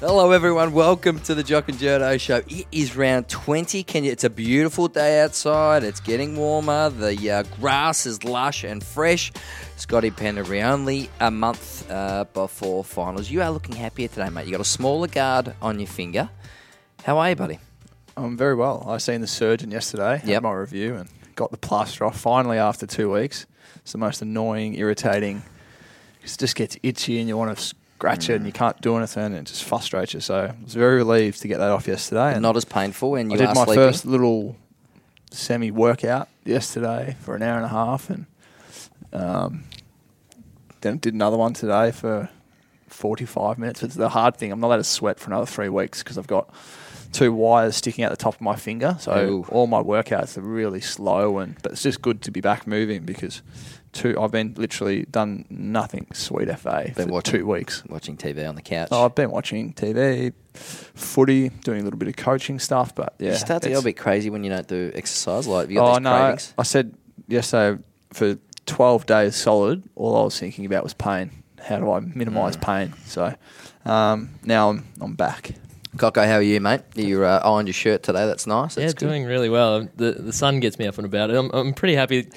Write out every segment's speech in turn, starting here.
Hello, everyone. Welcome to the Jock and Journo Show. It is round 20. Can you, it's a beautiful day outside. It's getting warmer. The uh, grass is lush and fresh. Scotty Pendlebury, only a month uh, before finals. You are looking happier today, mate. You got a smaller guard on your finger. How are you, buddy? I'm very well. I seen the surgeon yesterday. Had Yep. my review and got the plaster off finally after two weeks. It's the most annoying, irritating. It just gets itchy and you want to scratch it and you can't do anything and it just frustrates you. So I was very relieved to get that off yesterday. And Not as painful when you I did my sleeping. first little semi workout yesterday for an hour and a half and um, then did another one today for 45 minutes. It's the hard thing. I'm not allowed to sweat for another three weeks because I've got two wires sticking out the top of my finger. So Ooh. all my workouts are really slow and but it's just good to be back moving because two I've been literally done nothing sweet FA Been for watching- two weeks. Watching TV on the couch. Oh, I've been watching TV, footy, doing a little bit of coaching stuff, but yeah, you start to get a bit crazy when you don't do exercise. Like, you got Oh these no! cravings. I said yesterday for twelve days solid. All I was thinking about was pain. How do I minimise Mm. pain? So um, now I'm I'm back. Coco, how are you, mate? You uh, ironed your shirt today. That's nice. Yeah, good. doing really well. The the sun gets me up and about. I'm I'm pretty happy.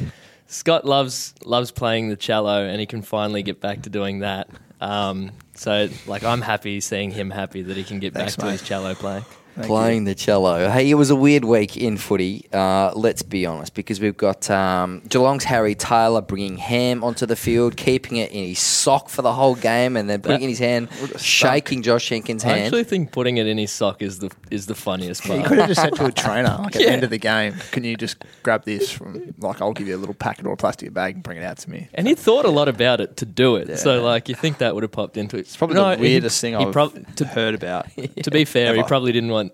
Scott loves loves playing the cello, and he can finally get back to doing that. Um, so like I'm happy seeing him happy that he can get Thanks, back to mate. his cello playing. Thank playing the cello. Hey, it was a weird week in footy. Uh, let's be honest, because we've got um, Geelong's Harry Taylor bringing Ham onto the field, keeping it in his sock for the whole game, and then putting it in his hand, shaking Josh Jenkins' hand. I actually think putting it in his sock is the is the funniest part. part. could have just said to a trainer like at Yeah. the end of the game, "Can you just grab this from like I'll give you a little packet or a plastic bag and bring it out to me." And he thought a lot about it to do it. So like you think that would have popped into it. It's probably No, the he- weirdest thing I've prob- to, heard about. to be fair, he probably didn't want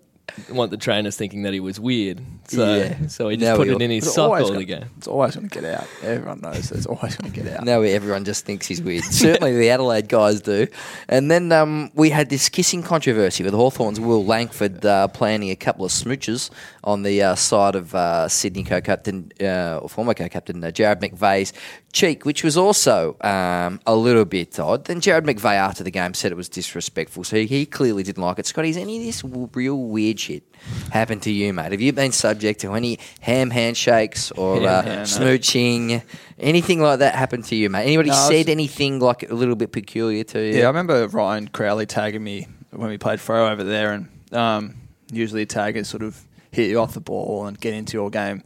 want the trainers thinking that he was weird. So Yeah. so he Now just put we it in his It's sock all gonna- the game. It's always going to get out. Everyone knows it's always going to get out. No, everyone just thinks he's weird. Certainly the Adelaide guys do. And then um, we had this kissing controversy with Hawthorn's Will Langford uh, planning a couple of smooches on the uh, side of uh, Sydney co-captain, uh, or former co-captain uh, Jarrad McVeigh's cheek, which was also um, a little bit odd. Then Jarrad McVeigh after the game said it was disrespectful, so he, clearly didn't like it. Scotty, has any of this real weird shit happened to you, mate? Have you been subject to any ham handshakes or Ham uh, hand- smooching, anything like that happened to you, mate? Anybody No, I was- said anything like a little bit peculiar to you? Yeah, I remember Ryan Crowley tagging me when we played Freo over there, and um, usually a tagger sort of hit you off the ball and get into your game.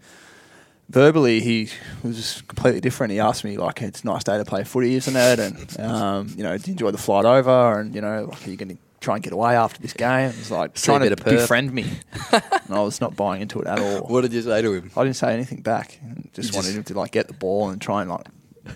Verbally, he was just completely different. He asked me like, "It's a nice day to play footy, isn't it?" And um, you know, did you enjoy the flight over? And you know, like, are you going to try and get away after this game? It's like See trying to befriend me, and I was not buying into it at all. What did you say to him? I didn't say anything back. Just You wanted him to like get the ball and try and like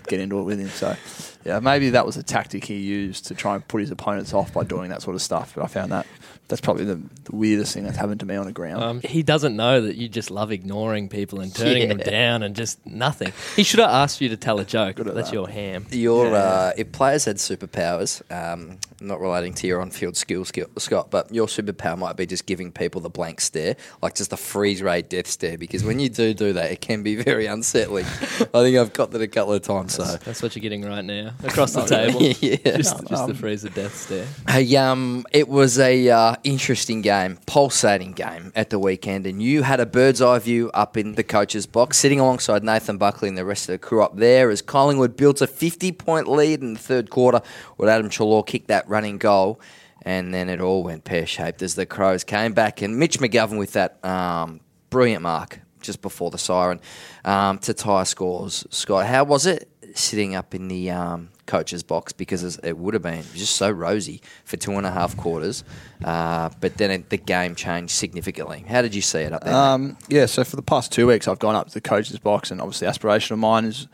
get into it with him. So yeah, maybe that was a tactic he used to try and put his opponents off by doing that sort of stuff. But I found that that's probably the, the weirdest thing that's happened to me on the ground. Um, he doesn't know that you just love ignoring people and turning them down and just nothing. He should have asked you to tell a joke. Good at That's that. your ham. Your Yeah. uh, if players had superpowers, um, not relating to your on-field skills, skill, Scott, but your superpower might be just giving people the blank stare, like just a freeze ray death stare. Because when you do do that, it can be very unsettling. I think I've got that a couple of times. So That's what you're getting right now across the table. yeah. Just, No, just the um, freeze of death stare. Hey, um, it was a uh, interesting game, pulsating game at the weekend, and you had a bird's eye view up in the coach's box, sitting alongside Nathan Buckley and the rest of the crew up there as Collingwood built a 50 point lead in the third quarter, with Adam Treloar kicked that running goal, and then it all went pear shaped as the Crows came back, and Mitch McGovern with that um, brilliant mark just before the siren um, to tie scores. Scott, how was it sitting up in the um, coach's box? Because it would have been just so rosy for two and a half quarters, uh, but then it, the game changed significantly. How did you see it up there? Um, yeah, so for the past two weeks, I've gone up to the coach's box, and obviously, aspiration of mine is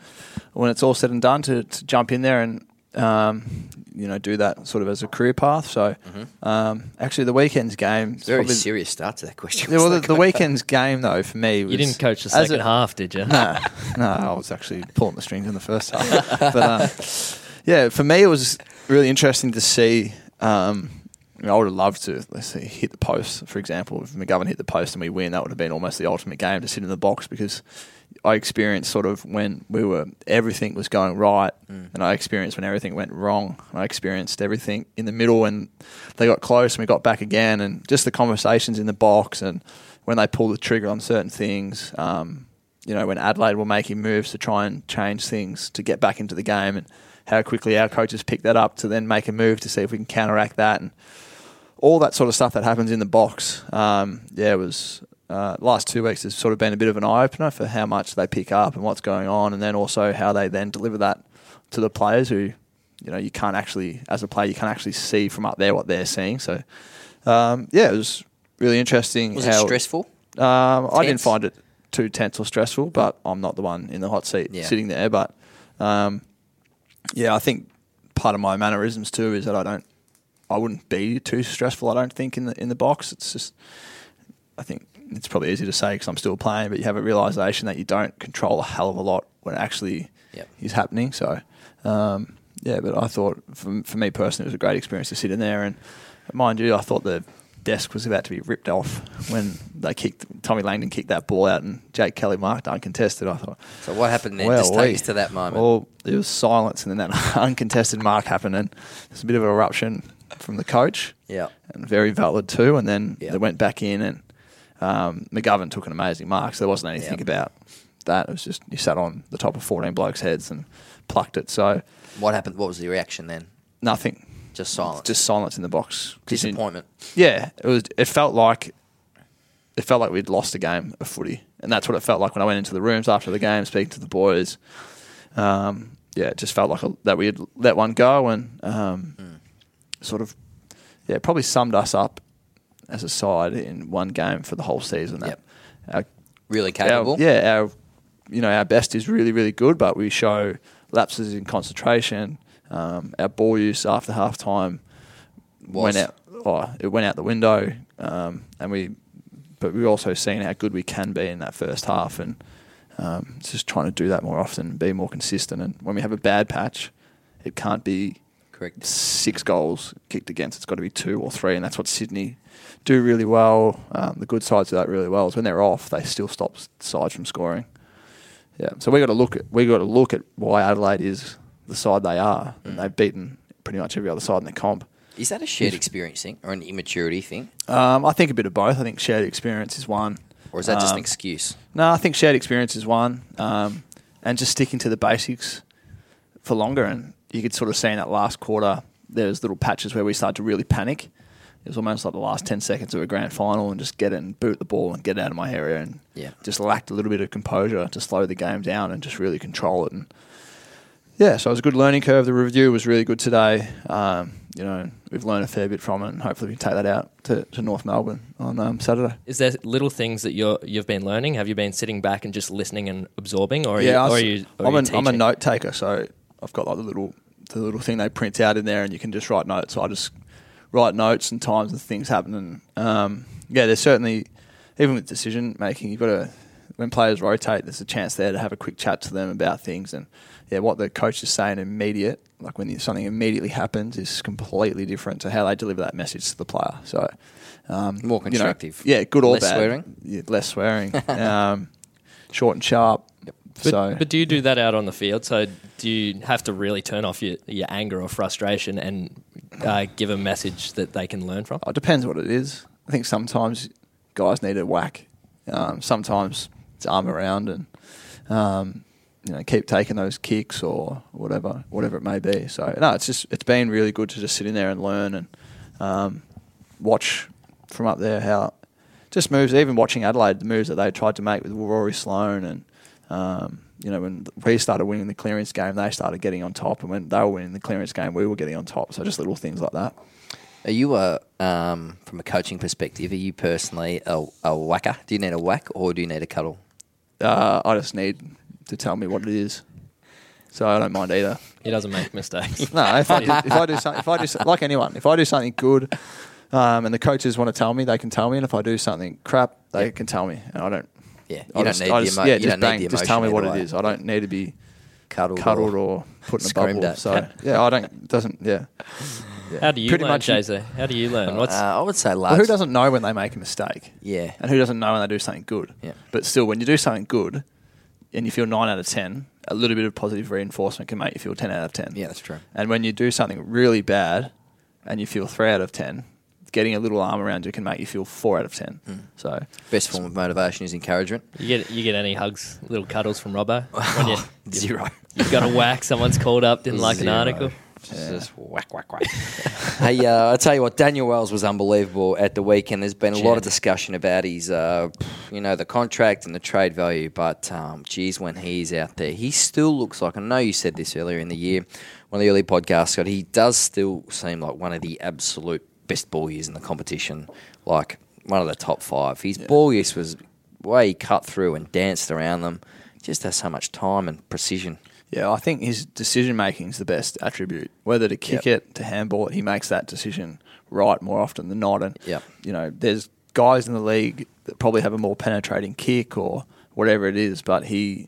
when it's all said and done to, to jump in there and um, you know do that sort of as a career path. So, um, actually, the weekend's game. is Very probably- serious start to that question. Yeah, well, the, the weekend's game though for me was You didn't coach the as second a- half, did you? no, no, I was actually pulling the strings in the first half. but uh, yeah, for me, it was really interesting to see um, I, mean, I would have loved to, let's say, hit the post, for example. If McGovern hit the post and we win, that would have been almost the ultimate game to sit in the box because I experienced sort of when we were, everything was going right, Mm. and I experienced when everything went wrong. And I experienced everything in the middle when they got close and we got back again, and just the conversations in the box and when they pulled the trigger on certain things. Um, you know, when Adelaide were making moves to try and change things to get back into the game, and how quickly our coaches pick that up to then make a move to see if we can counteract that, and all that sort of stuff that happens in the box. Um, yeah, it was uh, last two weeks has sort of been a bit of an eye opener for how much they pick up and what's going on, and then also how they then deliver that to the players who, you know, you can't actually, as a player, you can't actually see from up there what they're seeing. So, um, yeah, it was really interesting. Was how, it stressful? Um, I didn't find it too tense or stressful, but I'm not the one in the hot seat Yeah. sitting there. But um, yeah, I think part of my mannerisms too is that I don't, I wouldn't be too stressful. I don't think in the in the box. It's just, I think it's probably easy to say because I'm still playing, but you have a realization that you don't control a hell of a lot when it actually Yep. is happening. So um, yeah, but I thought for, for me personally, it was a great experience to sit in there and mind you, I thought the desk was about to be ripped off when they kicked Tommy Langdon kicked that ball out and Jake Kelly marked uncontested. I thought, So what happened then? well, Just take us to that moment. Well, there was silence, and then that uncontested mark happened, and there's a bit of an eruption from the coach, yeah. and very valid too. And then Yeah. they went back in, and um, McGovern took an amazing mark. So there wasn't anything Yeah. about that. It was just you sat on the top of 14 blokes' heads and plucked it. So What happened? What was the reaction then? nothing, Just silence. just silence in the box. disappointment. yeah, it was. It felt like it felt like we'd lost a game of footy, and that's what it felt like when I went into the rooms after the game, speaking to the boys. Um, yeah, it just felt like a, that we had let one go, and um, sort of, yeah, probably summed us up as a side in one game for the whole season. That our Really capable. our, yeah, our you know our best is really really good, but we show lapses in concentration. Um, our ball use after half time went out. Oh, it went out the window, um, and we. But we've also seen how good we can be in that first half, and um, just trying to do that more often, be more consistent. And when we have a bad patch, it can't be Correct. six goals kicked against. It's got to be two or three, and that's what Sydney do really well. Um, the good sides do that really well. Is when they're off, they still stop sides from scoring. Yeah, so we got to look at we got to look at why Adelaide is the side they are, and they've beaten pretty much every other side in the comp. Is that a shared experience thing or an immaturity thing? Um, I think a bit of both. I think shared experience is one. Or is that just an Um, excuse? No, I think shared experience is one, um, and just sticking to the basics for longer. And you could sort of see in that last quarter, there was little patches where we started to really panic. It was almost like the last ten seconds of a grand final, and just get it and boot the ball and get it out of my area, and Yeah. just lacked a little bit of composure to slow the game down and just really control it. And yeah, so it was a good learning curve. The review was really good today. Um, you know, we've learned a fair bit from it, and hopefully we can take that out to, to North Melbourne on um, Saturday. Is there little things that you're you've been learning? Have you been sitting back and just listening and absorbing, or are yeah, you, I or are s- you, or I'm, are a, you I'm a note taker, so I've got like the little the little thing they print out in there, and you can just write notes. So I just write notes and times and things happen, and um, yeah, there's certainly even with decision making, you've got to when players rotate, there's a chance there to have a quick chat to them about things, and yeah, what the coach is saying immediate, like when something immediately happens, is completely different to how they deliver that message to the player. So. Um, More you know, constructive. yeah, good or Less bad. swearing? Yeah, less swearing. um, short and sharp. But, so, but do you do that out on the field? So do you have to really turn off your, your anger or frustration and uh, give a message that they can learn from? It depends what it is. I think sometimes guys need a whack. Um, sometimes it's arm around and um, you know keep taking those kicks or whatever, whatever it may be. So no, it's just it's been really good to just sit in there and learn and um, watch from up there how just moves. Even watching Adelaide, the moves that they tried to make with Rory Sloane and. Um, you know, when we started winning the clearance game, they started getting on top, and when they were winning the clearance game, we were getting on top. So just little things like that. Are you a um, from a coaching perspective? Are you personally a, a whacker? Do you need a whack or do you need a cuddle? Uh, I just need to tell me what it is, so I don't mind either. He doesn't make mistakes. No, if I do, if I do something, if I do like anyone, if I do something good, um, and the coaches want to tell me, they can tell me, and if I do something crap, they can tell me, and I don't. Yeah, I don't just, need I the just, emo- yeah, you just don't bang, need the just tell me what either it way. is. I don't need to be Cuddled, cuddled or, or put in a screamed bubble. at. So yeah, I don't doesn't yeah. How do you Pretty learn, much you- Jose? How do you learn? What's Uh, I would say Well, who doesn't know when they make a mistake? Yeah. And who doesn't know when they do something good? Yeah. But still, when you do something good and you feel 9 out of 10, a little bit of positive reinforcement can make you feel 10 out of 10. Yeah, that's true. And when you do something really bad and you feel 3 out of 10, getting a little arm around you can make you feel 4 out of 10. Hmm. So, Best form of motivation is encouragement. you get you get any hugs, little cuddles from Robbo when you Zero. you've got a whack? Someone's called up, didn't like an Zero. article. Just whack, whack, whack. hey, uh, I'll tell you what, Daniel Wells was unbelievable at the weekend. There's been a lot of discussion about his, uh, you know, the contract and the trade value, but um, geez, when he's out there, he still looks like, I know you said this earlier in the year, one of the early podcasts, Scott, he does still seem like one of the absolute best ball years in the competition, like one of the top five. His ball use was way he cut through and danced around them. Just has so much time and precision. yeah, I think his decision making is the best attribute. Whether to kick Yep. it, to handball it, he makes that decision right more often than not. And, Yep. you know, there's guys in the league that probably have a more penetrating kick or whatever it is, but he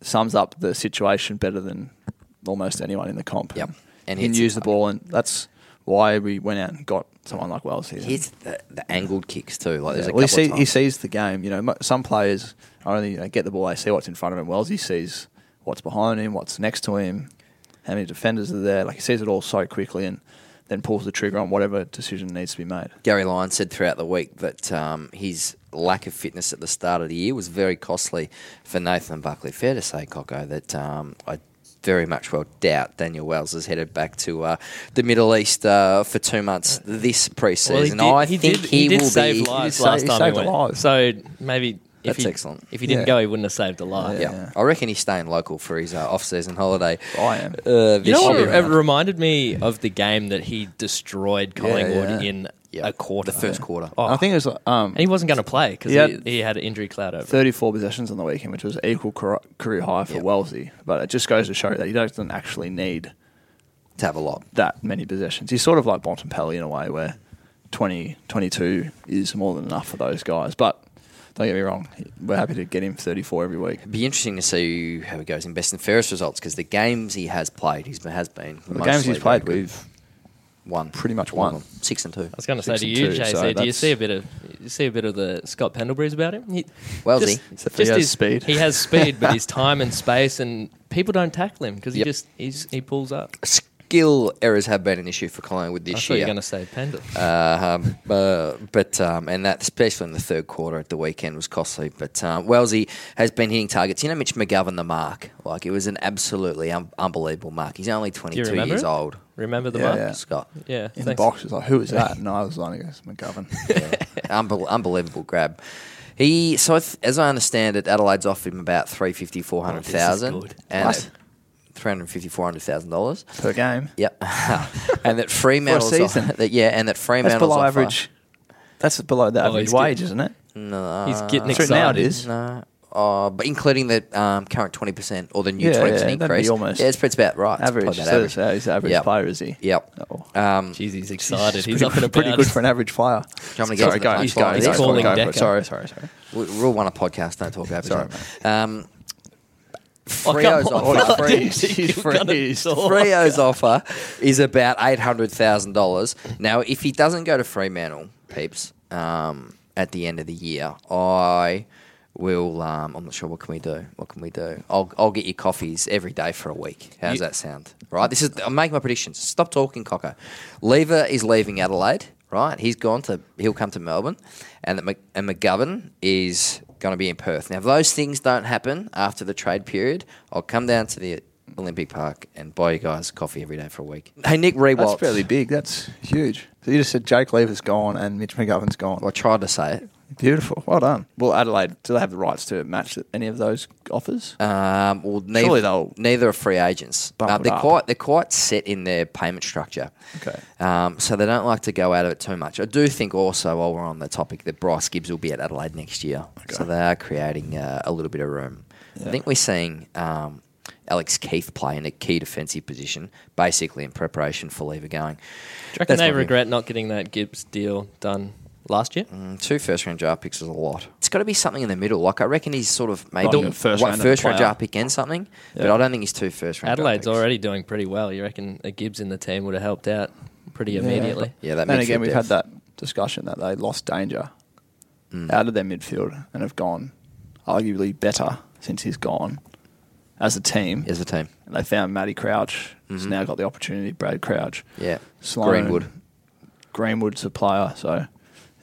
sums up the situation better than almost anyone in the comp. Yep. And And he can use the ball, and that's why we went out and got someone like Wells here. Here's the, the angled kicks too. Like there's Yeah, a well, he, see, of he sees the game. You know, some players only you know, get the ball, they see what's in front of him. Wells, he sees what's behind him, what's next to him, how many defenders are there. Like he sees it all so quickly, and then pulls the trigger on whatever decision needs to be made. Gary Lyon said throughout the week that um, his lack of fitness at the start of the year was very costly for Nathan Buckley. Fair to say, Coco, that um, I very much well doubt Daniel Wells is headed back to uh, the Middle East uh, for two months this preseason. I think did, he, did will save be. lives he last time he he saved went. life. So maybe if That's he, excellent. If he didn't Yeah. go, he wouldn't have saved a life. Yeah. Yeah. I reckon he's staying local for his uh, off-season holiday. I am. Uh, You know what? It reminded me of the game that he destroyed Collingwood yeah. in Yeah, a quarter. the first quarter. Oh, I think it was um, and he wasn't going to play because He he, had- he, had an injury cloud over. 34 possessions on the weekend, which was equal career high for Yep. Wellsy. But it just goes to show that he doesn't actually need To have a lot. that many possessions. He's sort of like Bontempelli in a way, where 20, 22 is more than enough for those guys. But don't get me wrong, we're happy to get him 34 every week. It'd be interesting to see how he goes in best and fairest results because the games he has played, he's been, has been The games he's played, we've won pretty much one. of won. them. six and two. I was going to say to you, two, JC, so do you see a bit of you see a bit of the Scott Pendlebury's about him? He, Wellsy. Except he has his speed. He has speed, but his time and space and people don't tackle him because he Yep. just he's, he pulls up. Skill errors have been an issue for Collingwood this I this thought you year. were going to say Pendle. Uh, um, uh, but um, and that especially in the third quarter at the weekend was costly. But um, Wellsy has been hitting targets. You know, Mitch McGovern, the mark, like it was an absolutely un- unbelievable mark. He's only twenty two remember years it? old. Remember the Yeah, mark? yeah. Scott, Yeah, in the box. It's like, who is that? And I was like, it's McGovern. Unbel- unbelievable grab. He so if, as I understand it, Adelaide's offered him about three fifty, four hundred thousand, Oh, this is good. and What? Three hundred fifty, four hundred thousand dollars. per game. Yep, and that Fremantle's season? off- that yeah, and that That's below offer- average. That's below the Oh, average wage, getting- isn't it? No, He's getting So now it excited. is. No, oh, but including the um, current twenty percent or the new Yeah, twenty yeah, percent that'd be increase. almost yeah, it's, it's about right. Average. probably So about he's he's an average Yep. player, is he? Yep. Oh. Um, Jeez, he's excited. He's pretty, up and pretty good for an average player. do you want me to get Sorry, to the go, punchline? he's going. He's He's calling going. Go for Decker. it. Sorry, sorry, sorry. We- Rule one of podcast: don't talk over. Sorry, each other. Um, Oh, come Freo's on. offer. I didn't think He's you were gonna freezed. talk. Freo's offer is about eight hundred thousand dollars. Now, if he doesn't go to Fremantle, peeps, um, at the end of the year, I will. Um, I'm not sure. What can we do? What can we do? I'll I'll get you coffees every day for a week. How's You- that sound? Right. This is. I'm making my predictions. Stop talking, Cocker. Lever is leaving Adelaide. Right. He's gone to. He'll come to Melbourne, and and McGovern is going to be in Perth. Now, if those things don't happen after the trade period, I'll come down to the Olympic Park and buy you guys coffee every day for a week. Hey, Nick That's fairly big. That's huge. So you just said Jake Lever's gone and Mitch McGovern's gone. I tried to say it. Beautiful. Well done. Well, Adelaide, do they have the rights to match any of those offers? Um, well, Surely neither, they'll neither are free agents. bump it they're up. quite they're quite set in their payment structure. Okay. Um, so they don't like to go out of it too much. I do think also, while we're on the topic, that Bryce Gibbs will be at Adelaide next year. So they are creating uh, a little bit of room. I think we're seeing um, Alex Keath play in a key defensive position, basically in preparation for Lever going. Do you reckon That's they my view. regret not getting that Gibbs deal done last year? Mm, Two first round draft picks is a lot. It's got to be something in the middle. Like I reckon he's sort of maybe Like a first one round first round draft pick and something, but I don't think he's two first round. draft Adelaide's picks. already doing pretty well. You reckon a Gibbs in the team would have helped out pretty immediately. Yeah, that then again, we've depth. had that discussion that they lost danger Mm. out of their midfield and have gone arguably better since he's gone as a team. as a team. And they found Matty Crouch. He's Mhm. now got the opportunity. Brad Crouch, Yeah, Sloane, Greenwood. Greenwood's a player. So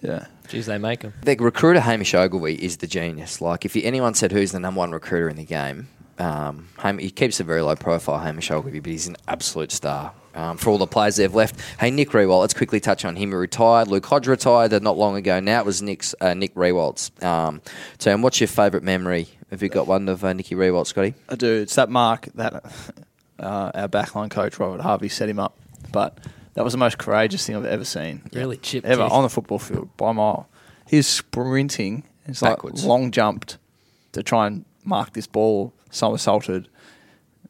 yeah, Geez, they make them. The recruiter Hamish Ogilvie is the genius. Like, if you, anyone said who's the number one recruiter in the game, um, Ham, he keeps a very low profile, Hamish Ogilvie, but he's an absolute star. Um, for all the players they've left, hey Nick Riewoldt, let's quickly touch on him. He retired. Luke Hodge retired uh, not long ago. Now it was Nick's uh, Nick Riewoldt's. Um, so, and what's your favourite memory? Have you got one of uh, Nicky Riewoldt, Scotty? I do. It's that mark that uh, our backline coach Robert Harvey set him up. But that was the most courageous thing I've ever seen. Really chipped. ever teeth. on the football field by a mile. He's sprinting. It's Backwards. like long jumped to try and mark this ball, somersaulted,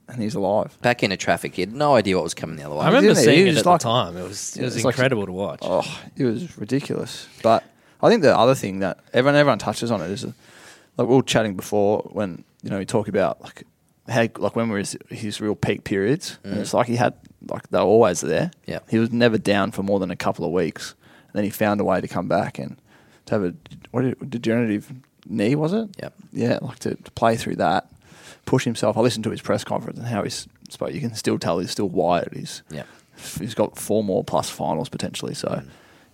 and he's alive. Back into traffic, he had no idea what was coming the other way. I remember Didn't he? seeing He it was at like- the time. It was it Yeah, was it's like- incredible to watch. Oh, it was ridiculous. But I think the other thing that everyone everyone touches on it is uh, like we were chatting before when you know we talk about like how like when were his, his real peak periods, and Mm. it's like he had like they were always there. Yeah. he was never down for more than a couple of weeks, and then he found a way to come back and to have a what did, degenerative knee was it? Yeah, Yeah, like to, to play through that, push himself. I listened to his press conference and how he spoke. you can still tell he's still wired. He's Yeah. he's got four more plus finals potentially. So,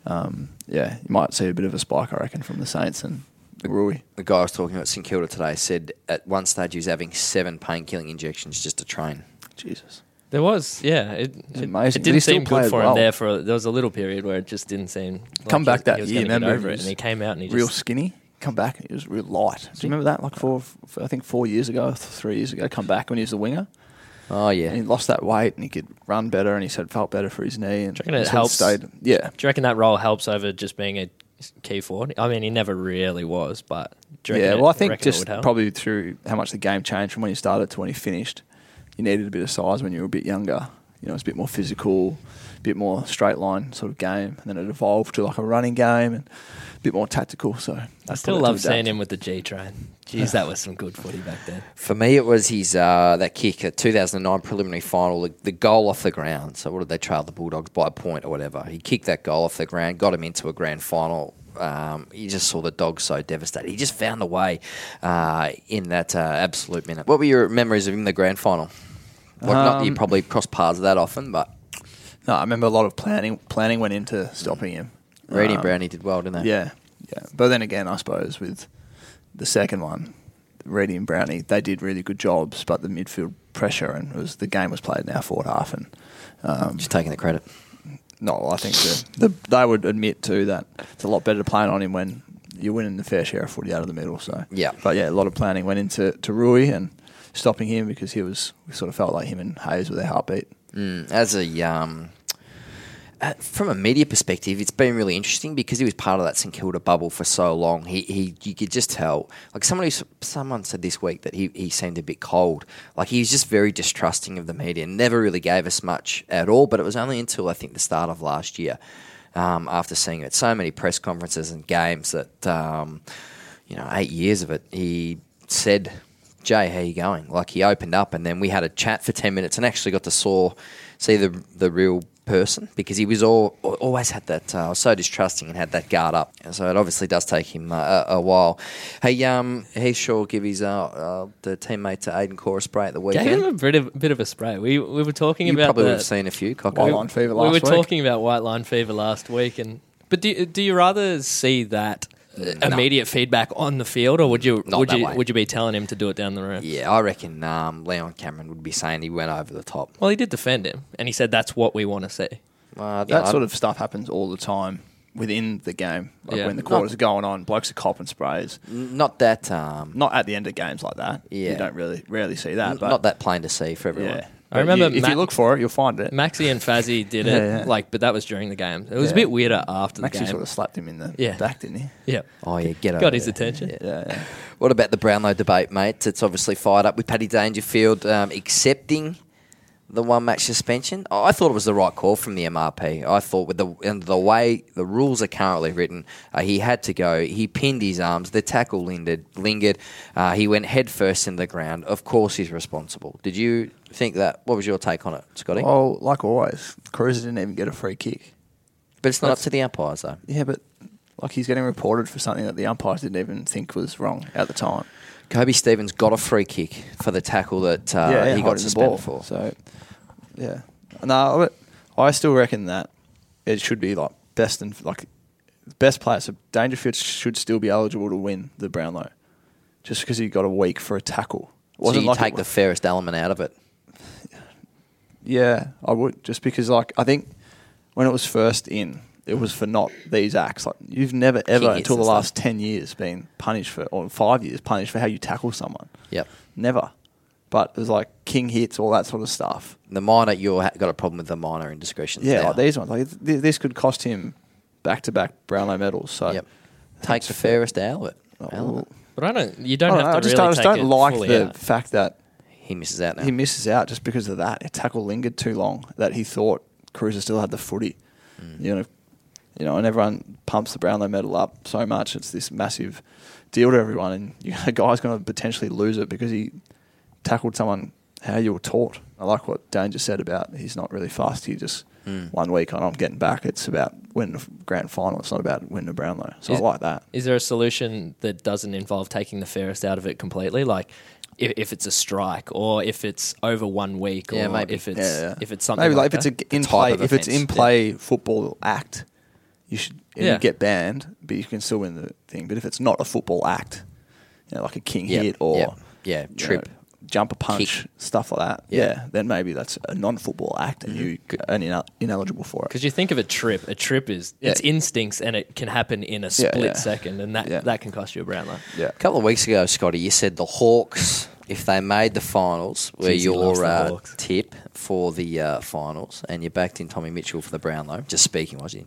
um, yeah, you might see a bit of a spike, I reckon, from the Saints and Roo. The guy I was talking about St Kilda today said at one stage he was having seven pain killing injections just to train. Jesus. There was, yeah. It, it, amazing. it But he didn't still seem good for well. him there. For a, there was a little period where it just didn't seem. Like Come back was- that he was year, remember, over it, and he came out and he was Real just skinny. Come back, he was real light. Do you remember that? Like four, f- I think four years ago, three years ago, come back when he was the winger. Oh yeah, And he lost that weight and he could run better and he said felt better for his knee. And Do you reckon it helps? Stayed, yeah. Do you reckon that role helps over just being a key forward? I mean, he never really was, but Yeah, well, it- I think just probably through how much the game changed from when you started to when you finished. You needed a bit of size when you were a bit younger. You know, it's a bit more physical, bit more straight line sort of game, and then it evolved to like a running game and a bit more tactical. So I still love seeing him with the G train. Jeez, that was some good footy back then. For me, it was his uh, that kick at 2009 preliminary final, the, the goal off the ground. So what did they trail the Bulldogs by a point or whatever? He kicked that goal off the ground, got him into a grand final. Um, you just saw the Dogs so devastated. He just found a way uh, in that uh, absolute minute. What were your memories of him in the grand final? Like, not you Um, probably cross paths that often, but No, I remember a lot of planning. Planning went into stopping him. Reedy and Um, Brownie did well, didn't they? Yeah, yeah. But then again, I suppose with the second one, Reedy and Brownie, they did really good jobs, but the midfield pressure and it was the game was played in our forward half, and um, Just taking the credit. no, I think the, the, they would admit too that it's a lot better to play on him when you're winning the fair share of footy out of the middle. So Yeah. but yeah, a lot of planning went into to Roo and stopping him because he was we sort of felt like him and Hayes were their heartbeat. Mm, as a um, uh, from a media perspective, it's been really interesting because he was part of that St Kilda bubble for so long. He, he you could just tell. Like somebody, someone said this week that he, he seemed a bit cold. Like he was just very distrusting of the media. And Never really gave us much at all. But it was only until I think the start of last year, um, after seeing at so many press conferences and games that um, you know eight years of it, he said. Jay, how you going? Like he opened up, and then we had a chat for ten minutes, and actually got to saw see the the real person because he was all always had that I uh, so distrusting and had that guard up. And so it obviously does take him uh, a, a while. Hey, um, he sure give his uh, uh the teammate to Aiden Cora spray at the weekend. Gave him weekend. a bit of, bit of a spray. We we were talking You about probably the, would have seen a few. Cocker. White line fever we were week. talking about white line fever last week, and but do do you rather see that no. Immediate feedback on the field, or would you Not would that you way. would you be telling him to do it down the road? Yeah, I reckon um, Leon Cameron would be saying he went over the top. Well, he did defend him, and he said that's what we want to see. Uh, That sort of stuff happens all the time within the game. Like Yeah. when the quarters are going on, blokes are copping sprays. not that um, Not at the end of games like that. Yeah. You don't really rarely see that. But not that plain to see for everyone. Yeah. I remember you- if Ma- you look for it, you'll find it. Maxi and Fazzy did it, Yeah, yeah. like, but that was during the game. It was Yeah. a bit weirder after the Maxie game. sort of slapped him in the Yeah. back, didn't he? yeah, Oh yeah, get over got his there. attention. Yeah. Yeah, yeah. What about the Brownlow debate, mate? It's obviously fired up with Paddy Dangerfield um, accepting the one match suspension. Oh, I thought it was the right call from the MRP. I thought with the and the way the rules are currently written, uh, he had to go. He pinned his arms. The tackle lingered. Lingered. Uh, he went head first in the ground. Of course, he's responsible. Did you think that. What was your take on it, Scotty? Well, like always, Kreuzer didn't even get a free kick. but it's not up to the umpires though. Yeah, but like he's getting reported for something that the umpires didn't even think was wrong at the time. Kobe Stevens got a free kick for the tackle that uh, he got holding the suspended ball. for. So, yeah, no, but I still reckon that it should be like best and like best player. So Dangerfield should still be eligible to win the Brownlow, just because he got a week for a tackle. It So you like take the fairest element out of it. Yeah, I would just because like I think when it was first in, it was for not these acts. Like you've never ever hits until the and stuff. last ten years been punished for or five years punished for how you tackle someone. Yep. Never. But it was like king hits, all that sort of stuff. The minor, you've got a problem with the minor indiscretions. Yeah, like these ones. Like th- this could cost him back to back Brownlow medals. So Yep. Take the fairest out of it. Oh. But I don't. You don't don't have know, to I just, really I just take don't it like the out. fact that He misses out now. he misses out just because of that. His tackle lingered too long that he thought Kreuzer still had the footy. Mm. You know, you know, and everyone pumps the Brownlow medal up so much. It's this massive deal to everyone, and you a guy's going to potentially lose it because he tackled someone how you were taught. I like what Danger said about he's not really fast. He just Mm. one week on I'm getting back. It's about winning the grand final. It's not about winning the Brownlow. So Is- I like that. Is there a solution that doesn't involve taking the fairest out of it completely? Like if, if it's a strike or if it's over one week Yeah, or maybe. if it's Yeah, yeah. if it's something maybe like, like, if it's a in play if it's in play football act, you should and Yeah. you get banned, but you can still win the thing. But if it's not a football act, you know, like a king Yep, hit or yep, yeah, trip. know, jumper punch, Kick. stuff like that, Yeah. yeah. then maybe that's a non-football act and mm-hmm. you are inel- ineligible for it. Because you think of a trip, a trip is Yeah. it's instincts and it can happen in a split yeah. second, and that that can cost you a Brownlow. Yeah, A couple of weeks ago, Scotty, you said the Hawks, if they made the finals, were Jeez, he loves your the uh, Hawks. tip for the uh, finals, and you backed in Tommy Mitchell for the Brownlow. Just speaking, was he?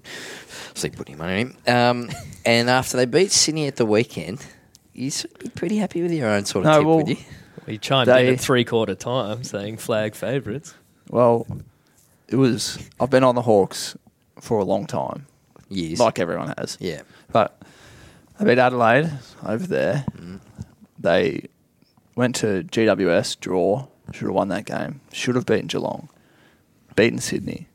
So you put him on him. Um, and after they beat Sydney at the weekend, you'd be pretty happy with your own sort of No, tip, well- would you? We chimed They- in at three quarter time saying flag favourites. well, it was. I've been on the Hawks for a long time, Years. like everyone has. yeah. But they beat Adelaide over there. Mm. They went to GWS, draw, should have won that game. Should have beaten Geelong. Beaten Sydney.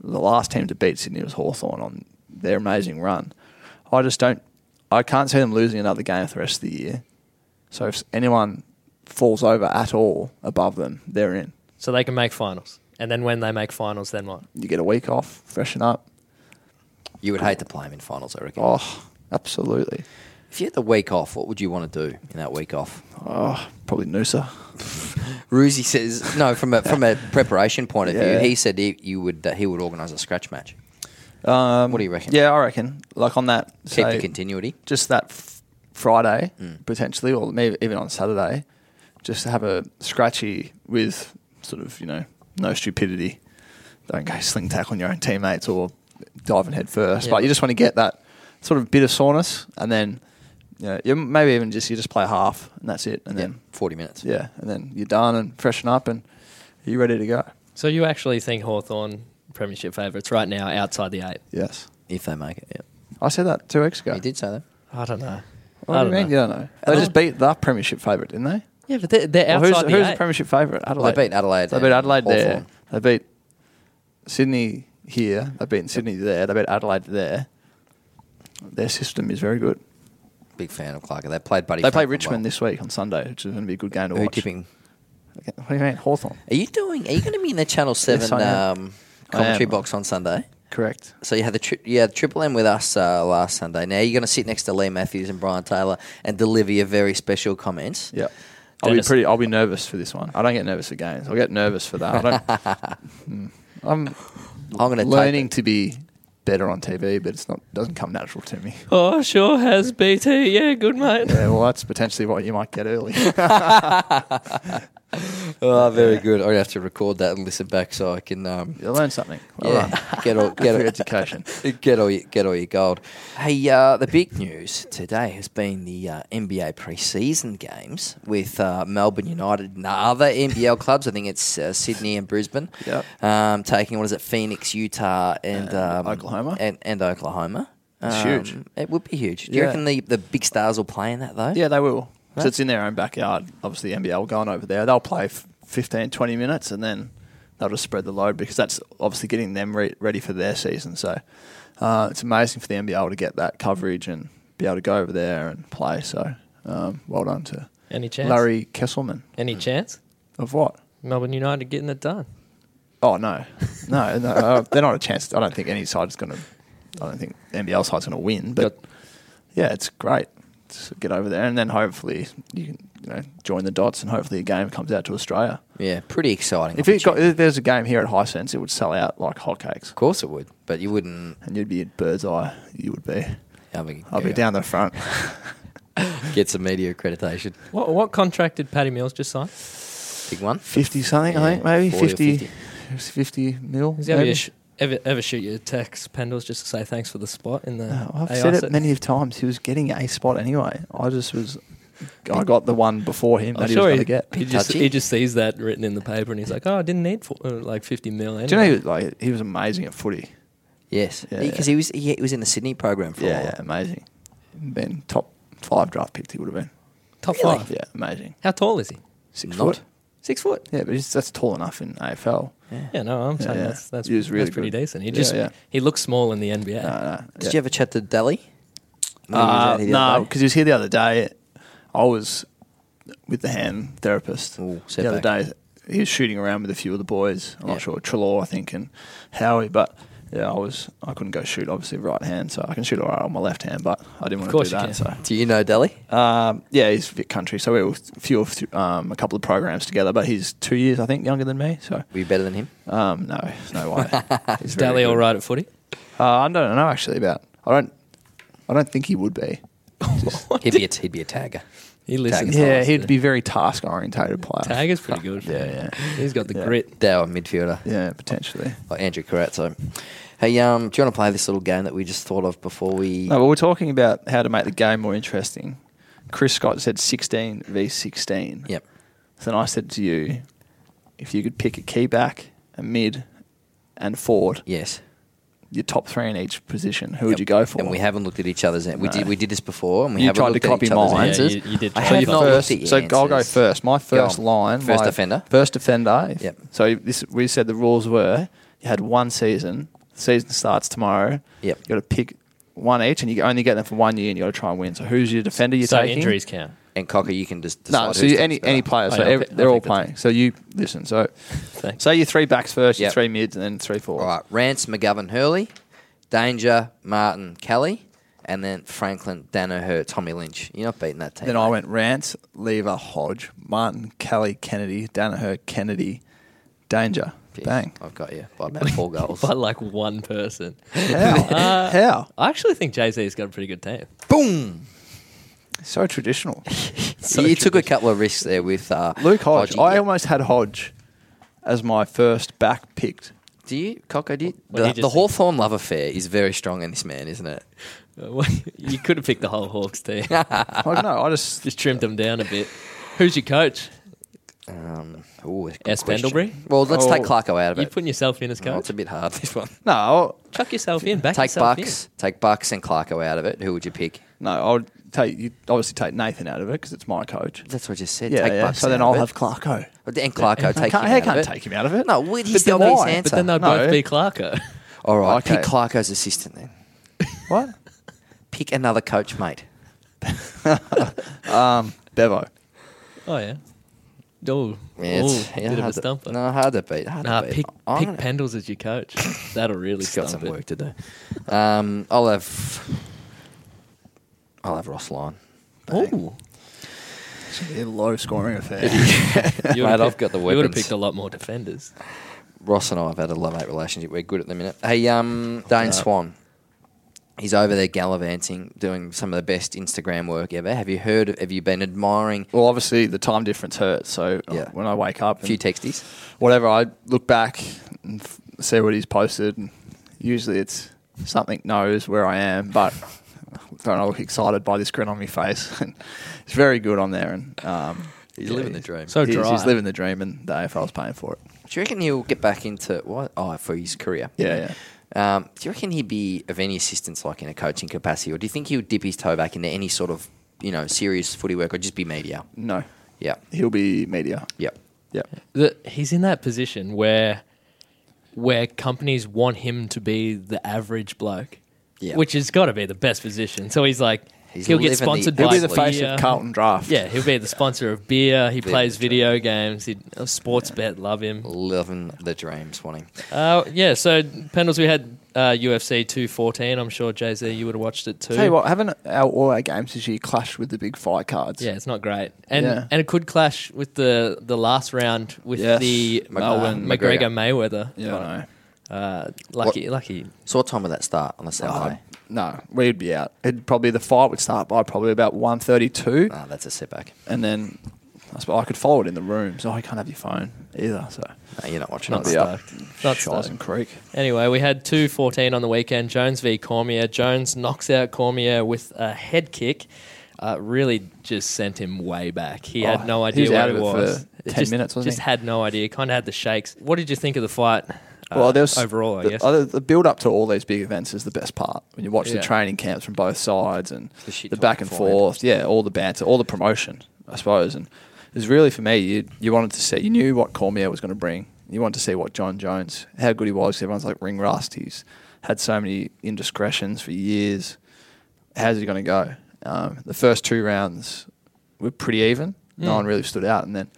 The last team to beat Sydney was Hawthorn on their amazing run. I just don't, I can't see them losing another game for the rest of the year. So if anyone falls over at all above them, they're in. So they can make finals. And then when they make finals, then what? You get a week off, freshen up. You would hate to play them in finals, I reckon. Oh, absolutely. If you had the week off, what would you want to do in that week off? Oh, probably Noosa. Ruzi says no from a from a preparation point of view. He said he, you would he would organise a scratch match. Um, What do you reckon? Yeah, I reckon. Like on that, Keep say, the continuity. just that f- Friday Mm. potentially, or maybe even on Saturday, just to have a scratchy with sort of you know no stupidity. Don't go sling tackling your own teammates or diving head first. Yeah. But you just want to get that sort of bit of soreness, and then you know, you maybe even just you just play half, and that's it, and Yeah, then forty minutes. yeah, and then you're done and freshen up, and you're ready to go. So you actually think Hawthorn premiership favourites right now outside the eight? Yes, if they make it. Yeah, I said that two weeks ago. You did say that. I don't know. What I do you mean? know. You don't know. They just beat the premiership favourite, didn't they? Yeah, but they're, they're Well, outside who's the who's eight. the premiership favourite? Adelaide. they beat Adelaide. They beat Adelaide there. Hawthorn. They beat Sydney here. They beat Sydney there. They beat Adelaide there. Their system is very good. Big fan of Clark. They played Buddy. They play Franklin Richmond well. this week on Sunday, which is going to be a good game to Who watch. tipping? Okay, What do you mean? Hawthorn. Are you doing? Are you going to be in the Channel Seven I am. um, I commentary box on Sunday? Correct. So you had the tri- you had Triple M with us uh, last Sunday. Now you're going to sit next to Leigh Matthews and Brian Taylor and deliver your very special comments. Yeah. I'll be Dennis- pretty. I'll be nervous for this one. I don't get nervous for games. I'll get nervous for that. I don't. Mm. I'm I'm going to learning to be better on TV, but it's not doesn't come natural to me. Oh, sure has BT. Yeah, good mate. Yeah, well, that's potentially what you might get early. Oh, very good. I'm going to have to record that and listen back so I can. Um, You'll learn something. Well yeah, done. get all get all, your education. Get all your, get all your gold. Hey, uh, the big news today has been the uh, NBA preseason games with uh, Melbourne United and other NBL clubs. I think it's uh, Sydney and Brisbane. Yep. Um, taking what is it, Phoenix, Utah, and, um, Oklahoma. and, and Oklahoma. It's Um, huge. It would be huge. Do you Yeah. reckon the, the big stars will play in that though? Yeah, they will. Right. So it's in their own backyard. Obviously, the NBL going over there. They'll play f- 15, 20 minutes, and then they'll just spread the load because that's obviously getting them re- ready for their season. So uh, it's amazing for the NBL to get that coverage and be able to go over there and play. So um, well done to Any chance? Larry Kestelman. Any chance? Of what? Melbourne United getting it done. Oh no, no, no uh, they're not a chance. I don't think any side is going to. I don't think NBL side's going to win. But yeah, it's great get over there, and then hopefully you can you know join the dots, and hopefully a game comes out to Australia. Yeah, pretty exciting. If, it got, if there's a game here at Hisense, it would sell out like hotcakes, of course it would, but you wouldn't. and you'd be at Bird's Eye. You would be. Have a, I'll be down the front. Get some media accreditation. What what contract did Paddy Mills just sign? Big one. Fifty something, I think, maybe 40 50, 50. 50 mil. Does he ever, maybe. sh- ever, ever shoot you a text, Pendles, just to say thanks for the spot in the? No, I've AI said it set? many of times. He was getting a spot anyway. I just was. I got the one before him I'm that he was going to get. he just he just sees that written in the paper and he's like, oh, I didn't need for, uh, like fifty mil. Anyway. Do you know he was, like he was amazing at footy? Yes, because yeah. he was he, he was in the Sydney program for a Yeah, while. yeah, amazing. Been top five draft picked. He would have been. top Really? five? Yeah, amazing. How tall is he? Six Not. foot. Six foot. Yeah, but he's, that's tall enough in AFL. Yeah, no, I'm saying yeah. that's that's, He was really that's pretty good. decent. He Yeah, just yeah. he looks small in the NBA. No, no. Did you ever chat to Delly? When he was Uh, here the no, day? because he was here the other day. I was with the hand therapist Ooh, the other setback. day. He was shooting around with a few of the boys. I'm Yeah. not sure Treloar, I think, and Howie. But yeah, I was. I couldn't go shoot. Obviously, right hand, so I can shoot all right on my left hand, but I didn't want to do you that. can. So Do you know Delly? Um, yeah, he's Vic Country, so we were a few, of- um, a couple of programs together. But he's two years, I think, younger than me. So Were you better than him? um, no, no way. He's Is very Delly good. all right at footy? Uh, I don't know actually about. I don't. I don't think he would be. He'd be a, he'd be a tagger. He listens. Tag- Yeah, fast, he'd be very task orientated player. Tag is pretty good. Yeah, yeah, He's got the Yeah. grit. Dower midfielder, yeah, potentially. like Andrew Carrazzo. Hey, um, do you want to play this little game that we just thought of before we? No, but we're talking about how to make the game more interesting. Chris Scott said 16 v 16. Yep. So then I said to you, if you could pick a key back, a mid, and forward, Yes. Your top three in each position, who would you go for? And we haven't looked at each other's. We No. did. We did this before, and we You haven't tried to looked at copy each other's mine. answers. Yeah, you- you did I try So, have your not first, looked at so I'll go answers. first. My first on. line, First my defender? First defender. if- Yep. So this, we said the rules were you had one season. The season starts tomorrow. Yep. You got to pick one each, and you only get them for one year, and you got to try and win. So who's your defender you're so taking? injuries count. And Cocker, you can just decide No, so who's you, the any better. any player. So Oh, yeah, I'll every, pick- I'll they're all pick the playing. So you listen. So Thanks. say your three backs first, your Yep. three mids, and then three forwards. All right, Rance, McGovern, Hurley, Danger, Martin, Kelly, and then Franklin, Daniher, Tommy Lynch. You're not beating that team. Then I mate. went Rance, Lever, Hodge, Martin, Kelly, Kennedy, Daniher, Kennedy, Danger. Jeez, Bang. I've got you by about four goals. By like one person. How? Uh, How? I actually think Jay Z's got a pretty good team. Boom! So traditional. So you took a couple of risks there with uh, Luke Hodge. Hodgie. I Yeah. almost had Hodge as my first back picked. Do you, Cocker? Do you? What The, you the just Hawthorn love affair is very strong in this man, isn't it? You could have picked the whole Hawks team. I don't know. I just Just trimmed them down a bit. Who's your coach? Um, ooh, S. question. Pendlebury? Well, let's Oh. take Clarko out of it. You're putting yourself in as Oh, it's a bit hard this one. no, I'll, Chuck yourself in. Back Take yourself Bucks, take Bucks and Clarko out of it. Who would you pick? No. I'll take you. Obviously, take Nathan out of it because it's my coach. That's what I just said. Yeah, take yeah. Bucks So then I'll of have. Clarko. and Clarko I take can't, him I out can't of it. take him out of it. No, well, he's But still then got why? answer. But then they'll No. both be Clarko. All right, Okay. pick Clarko's assistant then. What? Pick another coach, mate. Um, Bevo. Oh yeah. Oh, Yeah, Ooh, it's yeah, bit of a hard to- No, hard to beat. Hard Nah, to beat. pick I'm pick gonna- Pendles as your coach. That'll really He's got some it. work to do. Um, I'll have. I'll have Ross Lyon. Ooh. It's gonna be a low scoring affair. You Mate, would've I've picked- got the You would have weapons. picked a lot more defenders. Ross and I have had a love-hate relationship. We're good at the minute. Hey, um, Dane Yeah. Swan. He's over there gallivanting, doing some of the best Instagram work ever. Have you heard? Of, have you been admiring well, obviously the time difference hurts. So uh, Yeah. when I wake up, a few and texties? whatever, I look back and f- see what he's posted. And usually it's something knows where I am, but don't I look excited by this grin on my face. And it's very good on there, and um, He's yeah, living the dream. So he's, dry. he's living the dream, and the AFL's paying for it. Do you reckon he'll get back into what? Oh, for his career. Yeah, Um, do you reckon he'd be of any assistance, like in a coaching capacity, or do you think he would dip his toe back into any sort of, you know, serious footy work, or just be media? No, Yeah, he'll be media. yep. Yeah. that he's in that position where where companies want him to be the average bloke, Yeah. which has got to be the best position. So he's like, He's he'll get living the- sponsored He'll by be the face beer. of Carlton Draught. Yeah, he'll be the sponsor of beer. He Living plays the dream. video games. He uh, sports bet, love him. Living the dreams, wanting. Uh, yeah, so Pendles, we had uh, UFC 214. I'm sure Jay Z, you would have watched it too. Tell you what, haven't our, all our games this year clashed with the big fight cards? Yeah, it's not great, and Yeah. and it could clash with the the last round with Yes. the Melbourne, uh, McGregor, McGregor. Mayweather. Yeah, I know. Uh, lucky, lucky. So what time would that start on the Saturday? No, we'd be out. It'd probably the fight would start by probably about one thirty-two, Ah, that's a setback. and then I suppose I could follow it in the room, so I can't have your phone either. So No, you're not watching Not it. be up. Not Shizen stoked. Creek. Anyway, we had 214 on the weekend. Jones v Cormier. Jones knocks out Cormier with a head kick. Uh, really just sent him way back. He Oh, had no he idea was where out he of it for was. 10 just, minutes, wasn't just he? had no idea. Kind of had the shakes. What did you think of the fight? Uh, Well, there's overall, I the, guess. other- the build up to all these big events is the best part. When you watch Yeah. the training camps from both sides and The the back and forth, yeah, all the banter, all the promotion, I suppose. And it was really for me, you you wanted to see, you knew what Cormier was going to bring. You wanted to see what Jon Jones, how good he was. Everyone's like ring rust. He's had so many indiscretions for years. How's he going to go? Um, the first two rounds were pretty even. No Mm. one really stood out, and then,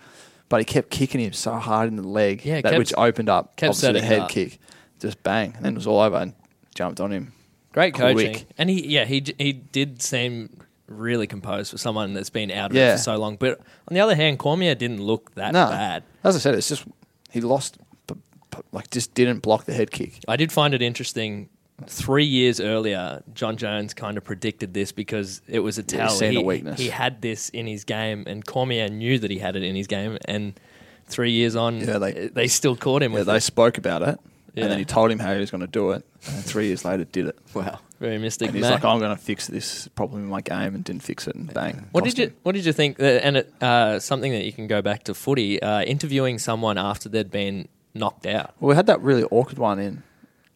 but he kept kicking him so hard in the leg, Yeah, that, kept- which opened up kept obviously the head up. kick, just bang, and then it was all over and jumped on him. Great Quick. coaching, and he yeah he he did seem really composed for someone that's been out of Yeah. it for so long. But on the other hand, Cormier didn't look that No, bad. as I said, it's just he lost, but, but, like just didn't block the head kick. I did find it interesting. Three years earlier, Jon Jones kind of predicted this because it was a Yeah, tell. he's he, a weakness. he had this in his game, and Cormier knew that he had it in his game. And three years on, Yeah, they- they still caught him Yeah, with they it. spoke about it, Yeah. and then he told him how he was going to do it, and three years later did it. Wow. Very mystic. And he's man. like, "I'm going to fix this problem in my game," and didn't fix it, and bang. What did you him. What did you think? And it, uh, something that you can go back to footy, uh, interviewing someone after they'd been knocked out. Well, we had that really awkward one in.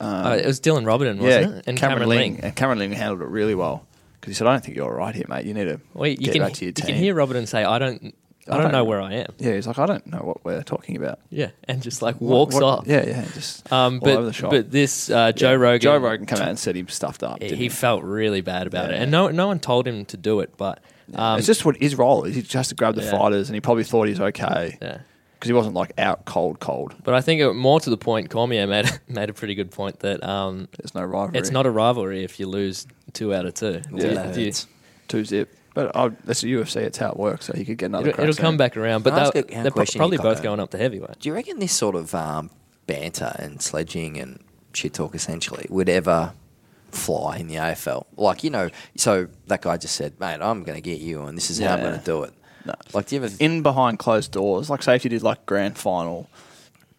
Um, Uh, it was Dylan Robertson, wasn't it? And Cameron, Ling. and Cameron Ling handled it really well because he said, "I don't think you're all right here, mate. You need to Well, you get can back to your you team." can hear Robertson say, "I don't, I, I don't don't- know where I am." yeah, he's like, "I don't know what we're talking about." Yeah, and just like walks what- off. Yeah, yeah, just Um, all over the but shop. but this uh, Joe Yeah, Rogan, Joe Rogan came out and said he stuffed up. he, he felt really bad about it, Yeah. and no no one told him to do it. But um, it's just what his role is. He just has to grab the Yeah. fighters, and he probably thought he's okay yeah. Because he wasn't like out cold, cold. But I think it, more to the point, Cormier made made a pretty good point that um, There's no rivalry. it's not a rivalry if you lose two out of two. Yeah, Do you- that do you- hurts. two zip. But oh, that's the UFC. It's how it works. So he could get another. It'll, it'll come back around, but Can I ask they'll- a- a they're question, probably both Coco? going up to heavyweight. Do you reckon this sort of um, banter and sledging and shit talk essentially would ever fly in the AFL? Like, you know, so that guy just said, mate, I'm going to get you and this is how I'm going to do it. No. Like, do you ever. in behind closed doors, like say if you did like grand final,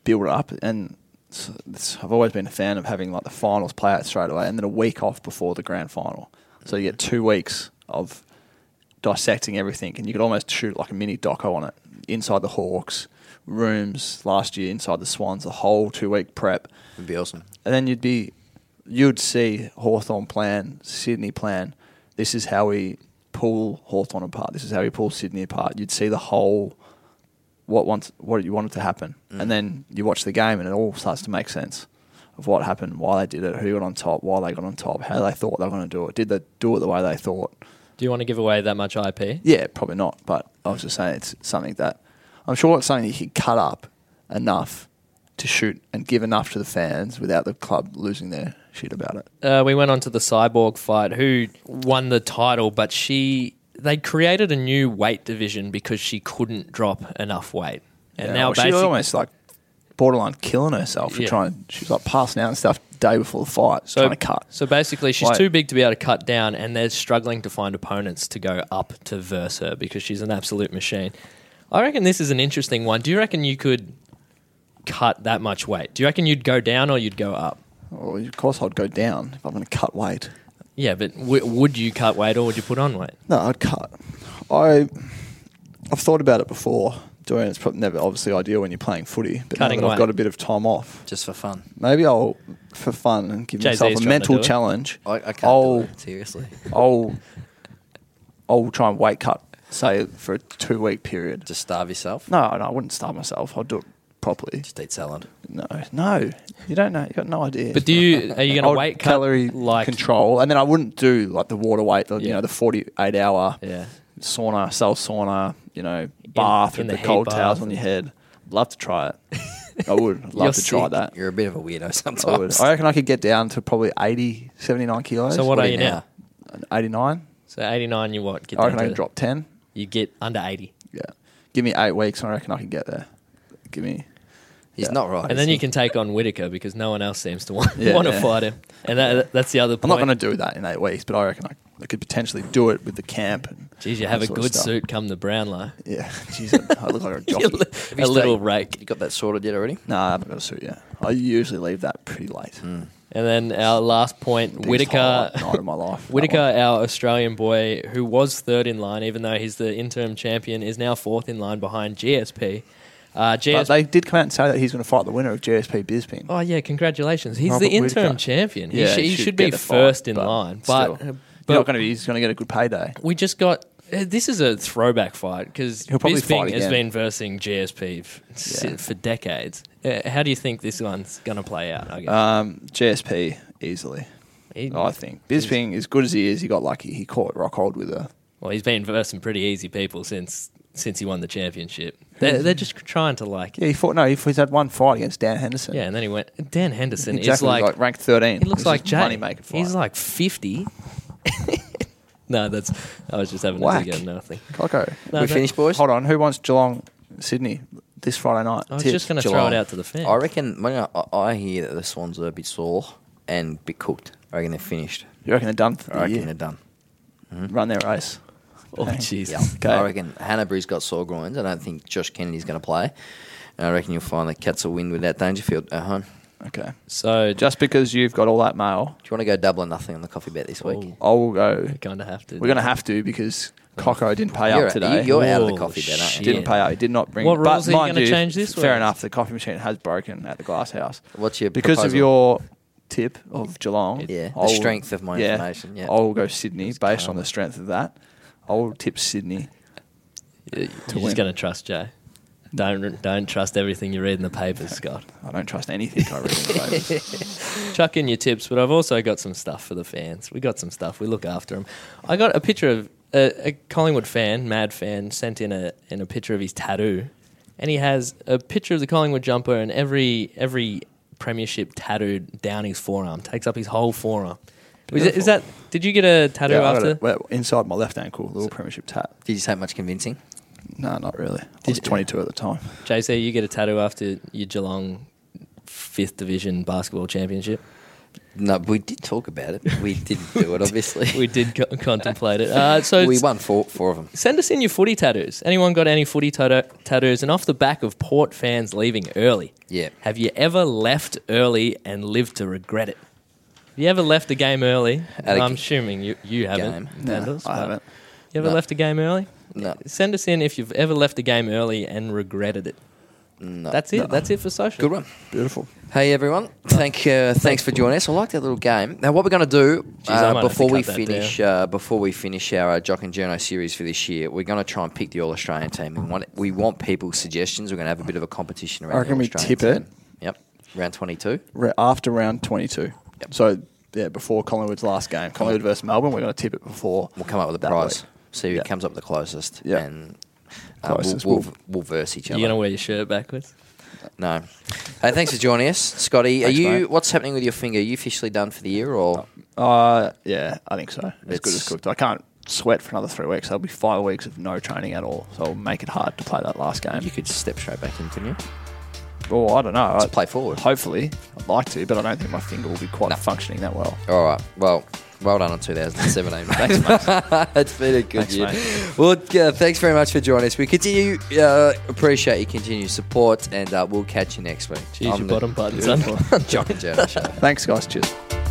build up, and it's, it's, I've always been a fan of having like the finals play out straight away, and then a week off before the grand final, so you get two weeks of dissecting everything, and you could almost shoot like a mini doco on it inside the Hawks rooms last year, inside the Swans, the whole two week prep, It'd be awesome. and then you'd be you'd see Hawthorn plan, Sydney plan. This is how we pull Hawthorn apart. This is how we pull Sydney apart. You'd see the whole what wants what you wanted to happen, Mm. and then you watch the game, and it all starts to make sense of what happened, why they did it, who got on top, why they got on top, how they thought they were going to do it. Did they do it the way they thought? Do you want to give away that much IP? Yeah, probably not. But I was just saying it's something that I'm sure it's something you can cut up enough to shoot and give enough to the fans without the club losing their shit about it. Uh, we went on to the Cyborg fight, who won the title, but she they created a new weight division because she couldn't drop enough weight, and Yeah, now well, she was almost like borderline killing herself for Yeah. trying. She was like passing out and stuff day before the fight, so trying to cut. So basically, she's too big to be able to cut down, and they're struggling to find opponents to go up to verse her because she's an absolute machine. I reckon this is an interesting one. Do you reckon you could cut that much weight? Do you reckon you'd go down or you'd go up? Well, of course, I'd go down if I'm going to cut weight. Yeah, but w- would you cut weight or would you put on weight? No, I'd cut. I I've thought about it before. Doing it's probably never obviously ideal when you're playing footy, but Cutting now that. I've got a bit of time off. Just for fun. Maybe I'll for fun and give Jay-Z's myself trying a to mental do it. challenge. I, I can't I'll do it, seriously. I'll I'll try and weight cut say for a two week period. Just starve yourself. No, no, I wouldn't starve myself. I'll do it properly. Just eat salad. No, no, you don't know. You got no idea. But do you are you going to weight cut calorie like control, and then I wouldn't do like the water weight, the, you Yeah. know, the forty-eight hour Yeah. sauna, self sauna, you know, bath in with the the, cold heat towels on your head. Love to try it. I would I'd love to try sick. that. You're a bit of a weirdo I would. sometimes. I reckon I could get down to probably 80, 79 kilos. So what, What are are you you now? Eighty nine. So 89 you what? Get I reckon down I to, could drop ten. You get under 80. Yeah. Give me eight weeks, and I reckon I can get there. Give me. He's Yeah. not right. And then he? you can take on Whittaker because no one else seems to want, Yeah, want to yeah. fight him. And that, that's the other point. I'm point. not going to do that in eight weeks, but I reckon I, I could potentially do it with the camp. And Geez, you that have a sort of good stuff. suit come the Brownlow. Yeah, jeez, I look like a a jockey. you little stayed- rake. You got that sorted yet already? no, I haven't got a suit yet. I usually leave that pretty late. Hmm. And then our last point, Biggest Whittaker. highlight night of my life. that Whittaker, one. our Australian boy, who was third in line, even though he's the interim champion, is now fourth in line behind GSP. Uh, But they did come out and say that he's going to fight the winner of GSP Bisping. oh yeah, congratulations! He's Robert the interim Whittaker. champion. He, Yeah, should, he should be get fight, first in but line, but still. uh, He's but not going to be. He's going to get a good payday. we just got. uh, This is a throwback fight because He'll probably Bisping fight has again. been versing GSP f- Yeah. for decades. Uh, how do you think this one's going to play out? I guess. Um, GSP easily. He- I think Bisping, as good as he is, he got lucky. He caught Rockhold with a. well, he's been versing pretty easy people since since he won the championship. They're, they're just trying to like. Yeah, he fought. No, he's had one fight against Dan Henderson. Yeah, and then he went. Dan Henderson exactly. is like, like ranked thirteen. he looks like is Jay. money making fight. He's like fifty. no, that's. I was just having Whack. a dig at nothing. Coco. No, we that- finished, boys? Hold on. Who wants Geelong, Sydney this Friday night? I was Tips. just going to throw it out to the fans. I reckon when I, I hear that the Swans are a bit sore and a bit cooked, I reckon they're finished. You reckon they're done for I the reckon year? they're done. Run their race. Oh, jeez. Yeah. Okay. I reckon Hannebery's got sore groins. I don't think Josh Kennedy's going to play. And I reckon you'll find the Cats will win without Dangerfield at home. Okay. So just Just because you've got all that mail, do you want to go double or nothing on the coffee bet this week? Oh. I will go. kind of have to. We're going to have to because Coco didn't pay You're, up today. you- you're out of the Oh, coffee bet, aren't you? shit. didn't pay out. He did not bring. What but rules are you mind gonna change this week? Fair week? enough. The coffee machine has broken at the glass house What's your because of proposal? your tip of Geelong. Yeah, the I'll- strength of my yeah, information, yeah. I'll go Sydney based calm. on the strength of that. I'll tip Sydney. You're to just win. going to trust Jay. Don't don't trust everything you read in the papers, Scott. I don't trust anything I read in the papers. Chuck in your tips, but I've also got some stuff for the fans. We got some stuff. We look after them. I got a picture of a, a Collingwood fan, mad fan, sent in a in a picture of his tattoo, and he has a picture of the Collingwood jumper and every every premiership tattooed down his forearm, takes up his whole forearm. Is, it, is that? Did you get a tattoo Yeah, I got after? it. Well, inside my left ankle, little premiership tat. Did you say much convincing? No, not really. I was 22 at the time. JC, you get a tattoo after your Geelong fifth division basketball championship. No, we did talk about it. We didn't do it, obviously. We did co- contemplate it. Uh, so we won four, four of them. Send us in your footy tattoos. Anyone got any footy tattoo- tattoos? And off the back of Port fans leaving early, Yeah. have you ever left early and lived to regret it? Have you ever left a game early? At a I'm g- assuming you, you haven't. game? No, Dandles, I but haven't. You ever No. left a game early? No. Send us in if you've ever left a game early and regretted it. No. That's it. That's it for social. Good one. Beautiful. Hey everyone, thank uh, thanks for joining us. I like that little game. Now, what we're going to do Jeez, I uh, have to before we cut that finish uh, before we finish our uh, Jock and Journo series for this year, we're going to try and pick the All Australian team. We want we want people's suggestions. We're going to have a bit of a competition around. I reckon the we All-Australian tip it. team. Yep, round twenty-two. Ra- After round 22. So, yeah, before Collingwood's last game. Collingwood versus Melbourne, we're going to tip it before. We'll come up with a prize. week. See who Yeah. comes up the closest. Yeah. and uh, Closest. we'll, We'll- we'll, we'll verse each other. You're going to wear your shirt backwards? No. Hey, thanks for joining us, Scotty. Thanks, are you? mate. What's happening with your finger? Are you officially done for the year, or Uh, yeah, I think so. As good as cooked. I can't sweat for another three weeks. There'll be five weeks of no training at all. So it'll make it hard to play that last game. you could step straight back in, couldn't you? Well, I don't know. Let's I- play forward. Hopefully, I'd like to, but I don't think my finger will be quite No. functioning that well. All right. Well, well done on 2017. Thanks, mate. it's been a good Thanks, year. mate. Well, uh, thanks very much for joining us. We continue uh, appreciate your continued support, and uh, we'll catch you next week. Cheers, I'm your the bottom button, son. Jock and Journo Show. Thanks, guys. Cheers.